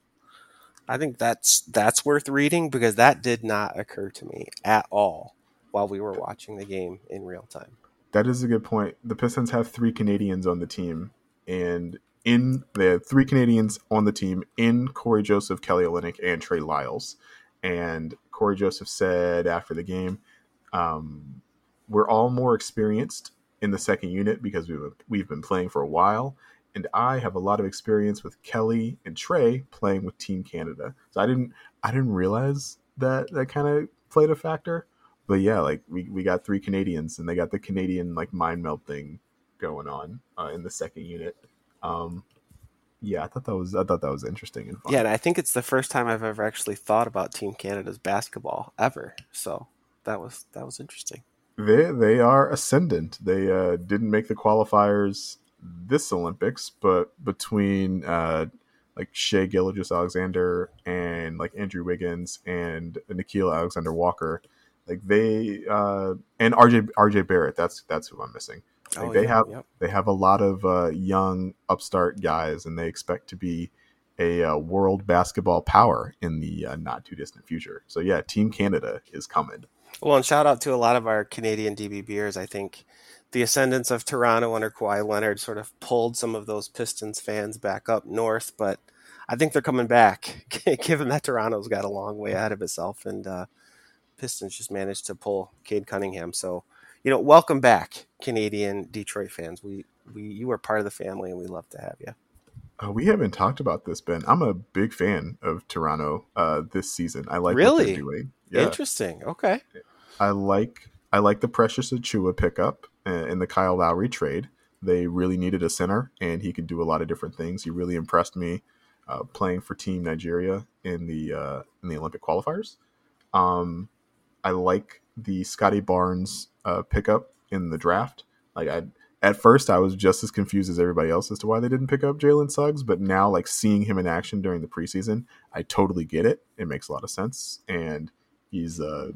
C: I think that's that's worth reading because that did not occur to me at all while we were watching the game in real time.
B: That is a good point. The Pistons have three Canadians on the team, and in the three Canadians on the team in Cory Joseph, Kelly Olynyk, and Trey Lyles. And Cory Joseph said after the game, um, "We're all more experienced in the second unit because we've we've been playing for a while, and I have a lot of experience with Kelly and Trey playing with Team Canada. So I didn't I didn't realize that that kind of played a factor." but yeah, like we, we got three Canadians and they got the Canadian like mind meld thing going on uh, in the second unit. Um, yeah, I thought that was I thought that was interesting and fun.
C: Yeah, and I think it's the first time I've ever actually thought about Team Canada's basketball ever. So that was that was interesting.
B: they they are ascendant. They uh, didn't make the qualifiers this Olympics, but between uh, like Shai Gilgeous-Alexander and like Andrew Wiggins and Nickeil Alexander-Walker, like they uh, and RJ RJ Barrett. That's that's who I'm missing. Like
C: Oh,
B: they
C: yeah,
B: have they have a lot of uh, young upstart guys, and they expect to be a uh, world basketball power in the uh, not too distant future. So yeah, Team Canada is coming.
C: Well, and shout out to a lot of our Canadian DBBers. I think the ascendance of Toronto under Kawhi Leonard sort of pulled some of those Pistons fans back up north, but I think they're coming back, given that Toronto's got a long way ahead of itself, and uh, Pistons just managed to pull Cade Cunningham. So, you know, welcome back, Canadian Detroit fans. We we you are part of the family, and we love to have you.
B: Uh, we haven't talked about this, Ben. I'm a big fan of Toronto uh, this season. I like what
C: Really?
B: they're doing. Yeah,
C: Interesting. Okay.
B: I like I like the Precious Achiuwa pickup uh, in the Kyle Lowry trade. They really needed a center, and he could do a lot of different things. He really impressed me uh, playing for Team Nigeria in the uh, in the Olympic qualifiers. Um, I like the Scottie Barnes uh, pickup in the draft. Like I, at first, I was just as confused as everybody else as to why they didn't pick up Jalen Suggs. But now, like seeing him in action during the preseason, I totally get it. It makes a lot of sense, and he's a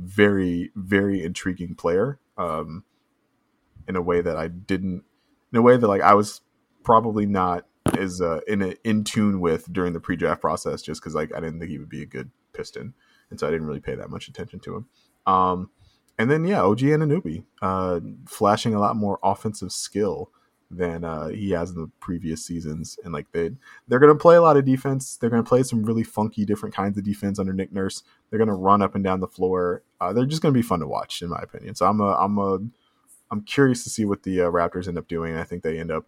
B: very, very intriguing player. Um, in a way that I didn't, in a way that like I was probably not as uh, in a, in tune with during the pre-draft process, just because like I didn't think he would be a good Piston, and so I didn't really pay that much attention to him. Um, and then yeah, OG and Anunoby, uh, flashing a lot more offensive skill than uh, he has in the previous seasons, and like they they're gonna play a lot of defense. They're gonna play some really funky different kinds of defense under Nick Nurse. They're gonna run up and down the floor. Uh, they're just gonna be fun to watch, in my opinion. So I'm a I'm a I'm curious to see what the uh, Raptors end up doing. I think they end up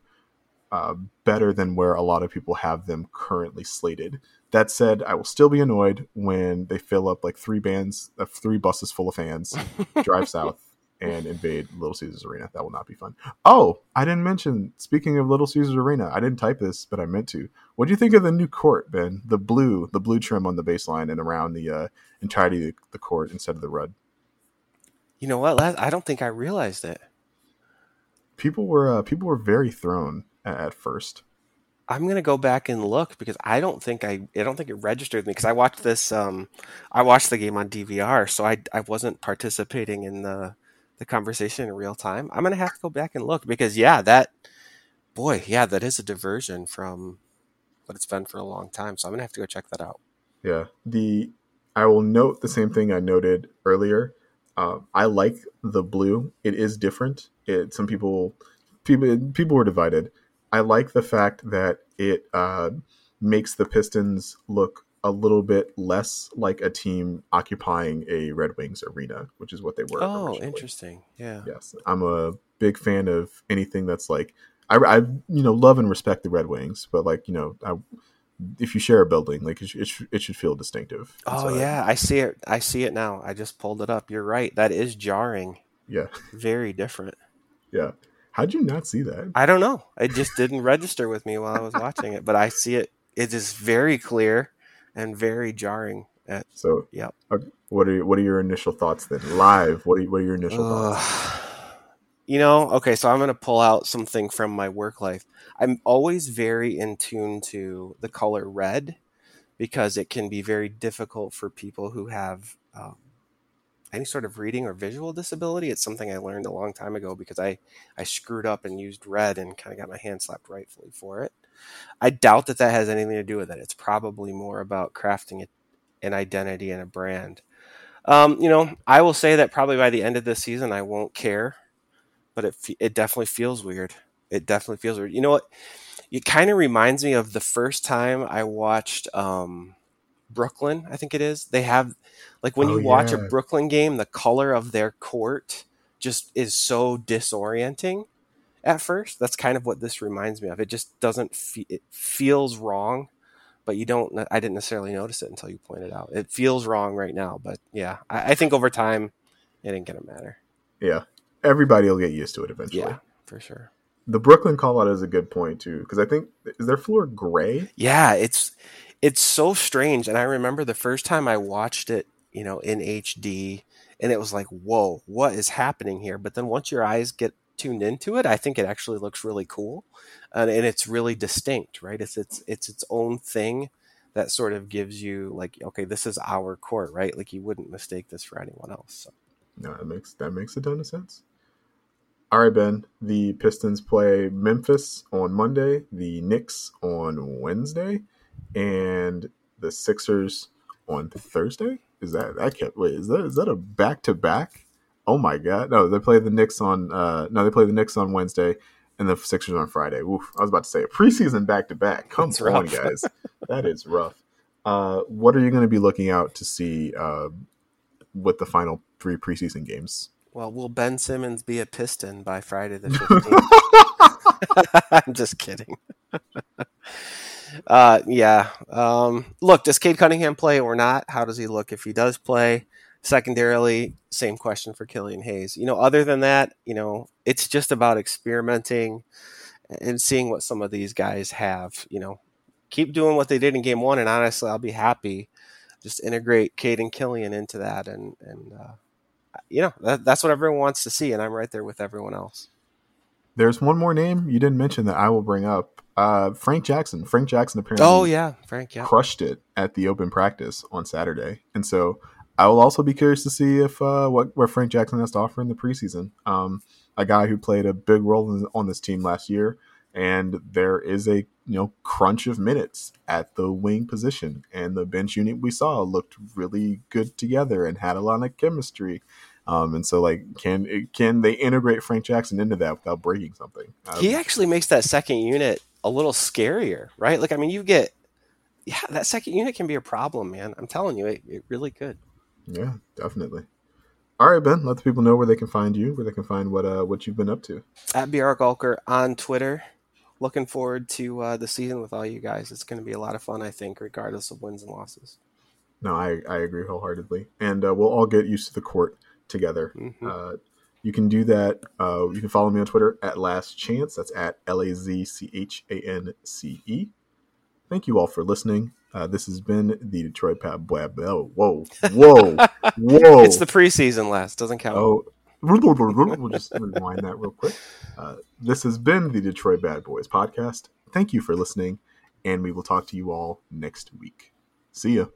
B: uh, better than where a lot of people have them currently slated. That said, I will still be annoyed when they fill up like three bands, uh, three buses full of fans, drive south, and invade Little Caesars Arena. That will not be fun. Oh, I didn't mention. Speaking of Little Caesars Arena, I didn't type this, but I meant to. What do you think of the new court, Ben? The blue, the blue trim on the baseline and around the uh, entirety of the court instead of the red.
C: You know what? I don't think I realized it.
B: People were uh, people were very thrown at, first.
C: I'm gonna go back and look because I don't think I I don't think it registered with me because I watched this um I watched the game on DVR so I I wasn't participating in the the conversation in real time. I'm gonna have to go back and look because yeah that boy yeah that is a diversion from what it's been for a long time so I'm gonna have to go check that out.
B: Yeah. The I will note the same thing I noted earlier. Uh, I like the blue. It is different. It some people people people were divided. I like the fact that it uh, makes the Pistons look a little bit less like a team occupying a Red Wings arena, which is what they were.
C: Oh,
B: originally.
C: interesting. Yeah.
B: Yes, I'm a big fan of anything that's like I, I you know love and respect the Red Wings, but like you know I, if you share a building, like it, it, sh- it should feel distinctive.
C: Oh
B: so I-
C: yeah, I see it. I see it now. I just pulled it up. You're right. That is jarring.
B: yeah,
C: Very different.
B: yeah. How'd you not see that?
C: I don't know. It just didn't register with me while I was watching it, but I see it. It is very clear and very jarring. At
B: So,
C: yep.
B: okay, what are what are your initial thoughts then? Live, what are what are your initial thoughts?
C: You know, okay, so I'm going to pull out something from my work life. I'm always very in tune to the color red because it can be very difficult for people who have um, any sort of reading or visual disability. It's something I learned a long time ago because I I screwed up and used red and kind of got my hand slapped rightfully for it. I doubt that that has anything to do with it. It's probably more about crafting an identity and a brand. Um, you know, I will say that probably by the end of this season, I won't care, but it it definitely feels weird. It definitely feels weird. You know what? It kind of reminds me of the first time I watched um, Brooklyn. I think it is. They have like when
B: Oh,
C: you watch a. Brooklyn game, the color of their court just is so disorienting at first. That's kind of what this reminds me of. It just doesn't fe- it feels wrong, but you don't. I didn't necessarily notice it until you pointed out. It feels wrong right now, but yeah, I, I think over time it ain't gonna matter.
B: Yeah, everybody will get used to it eventually.
C: Yeah, for sure.
B: The Brooklyn call out is a good point too, because I think is their floor gray?
C: Yeah, it's it's so strange, and I remember the first time I watched it, you know, in HD, and it was like, whoa, what is happening here? But then once your eyes get tuned into it, I think it actually looks really cool, and, and it's really mm-hmm. distinct, right? It's it's it's its own thing that sort of gives you like, okay, this is our court, right? Like you wouldn't mistake this for anyone else. So.
B: No, that makes that makes a ton of sense. All right, Ben. The Pistons play Memphis on Monday, the Knicks on Wednesday, and the Sixers on Thursday. Is that I can't wait? Is that is that a back to back? Oh my god! No, they play the Knicks on. Uh, no, they play the Knicks on Wednesday, and the Sixers on Friday. Oof, I was about to say a preseason back to back. Come
C: That's
B: on,
C: rough.
B: guys, that is rough. Uh, what are you going to be looking out to see uh, with the final three preseason games?
C: Well, will Ben Simmons be a Piston by Friday the 15th? I'm just kidding. uh, yeah. Um, look, does Cade Cunningham play or not? How does he look if he does play? Secondarily, same question for Killian Hayes. You know, other than that, you know, it's just about experimenting and seeing what some of these guys have. You know, keep doing what they did in game one, and honestly, I'll be happy. Just integrate Cade and Killian into that, and and uh, you know that, that's what everyone wants to see, and I'm right there with everyone else.
B: There's one more name you didn't mention that I will bring up. Uh, Frank Jackson. Frank Jackson apparently
C: Oh yeah, Frank. Yeah,
B: crushed it at the open practice on Saturday, and so I will also be curious to see if uh, what what Frank Jackson has to offer in the preseason. Um, a guy who played a big role in, on this team last year, and there is a you know crunch of minutes at the wing position, and the bench unit we saw looked really good together and had a lot of chemistry. Um, and so, like, can can they integrate Frank Jackson into that without breaking something? Um,
C: he actually makes that second unit a little scarier, right? Like, I mean, you get yeah, that second unit can be a problem, man. I'm telling you, it, it really could.
B: Yeah, definitely. All right, Ben. Let the people know where they can find you, where they can find what uh what you've been up to.
C: At BR Gulker on Twitter. Looking forward to uh, the season with all you guys. It's going to be a lot of fun, I think, regardless of wins and losses.
B: No, I I agree wholeheartedly, and uh, we'll all get used to the court together.
C: Mhm.
B: Uh, you can do that. Uh, you can follow me on Twitter at LazChance. That's at L A Z C H A N C E. Thank you all for listening. Uh, this has been the Detroit Pad Boy. Oh, whoa, whoa, whoa!
C: It's the preseason Laz. Doesn't count.
B: Oh, we'll just rewind that real quick. Uh, this has been the Detroit Bad Boys podcast. Thank you for listening, and we will talk to you all next week. See ya.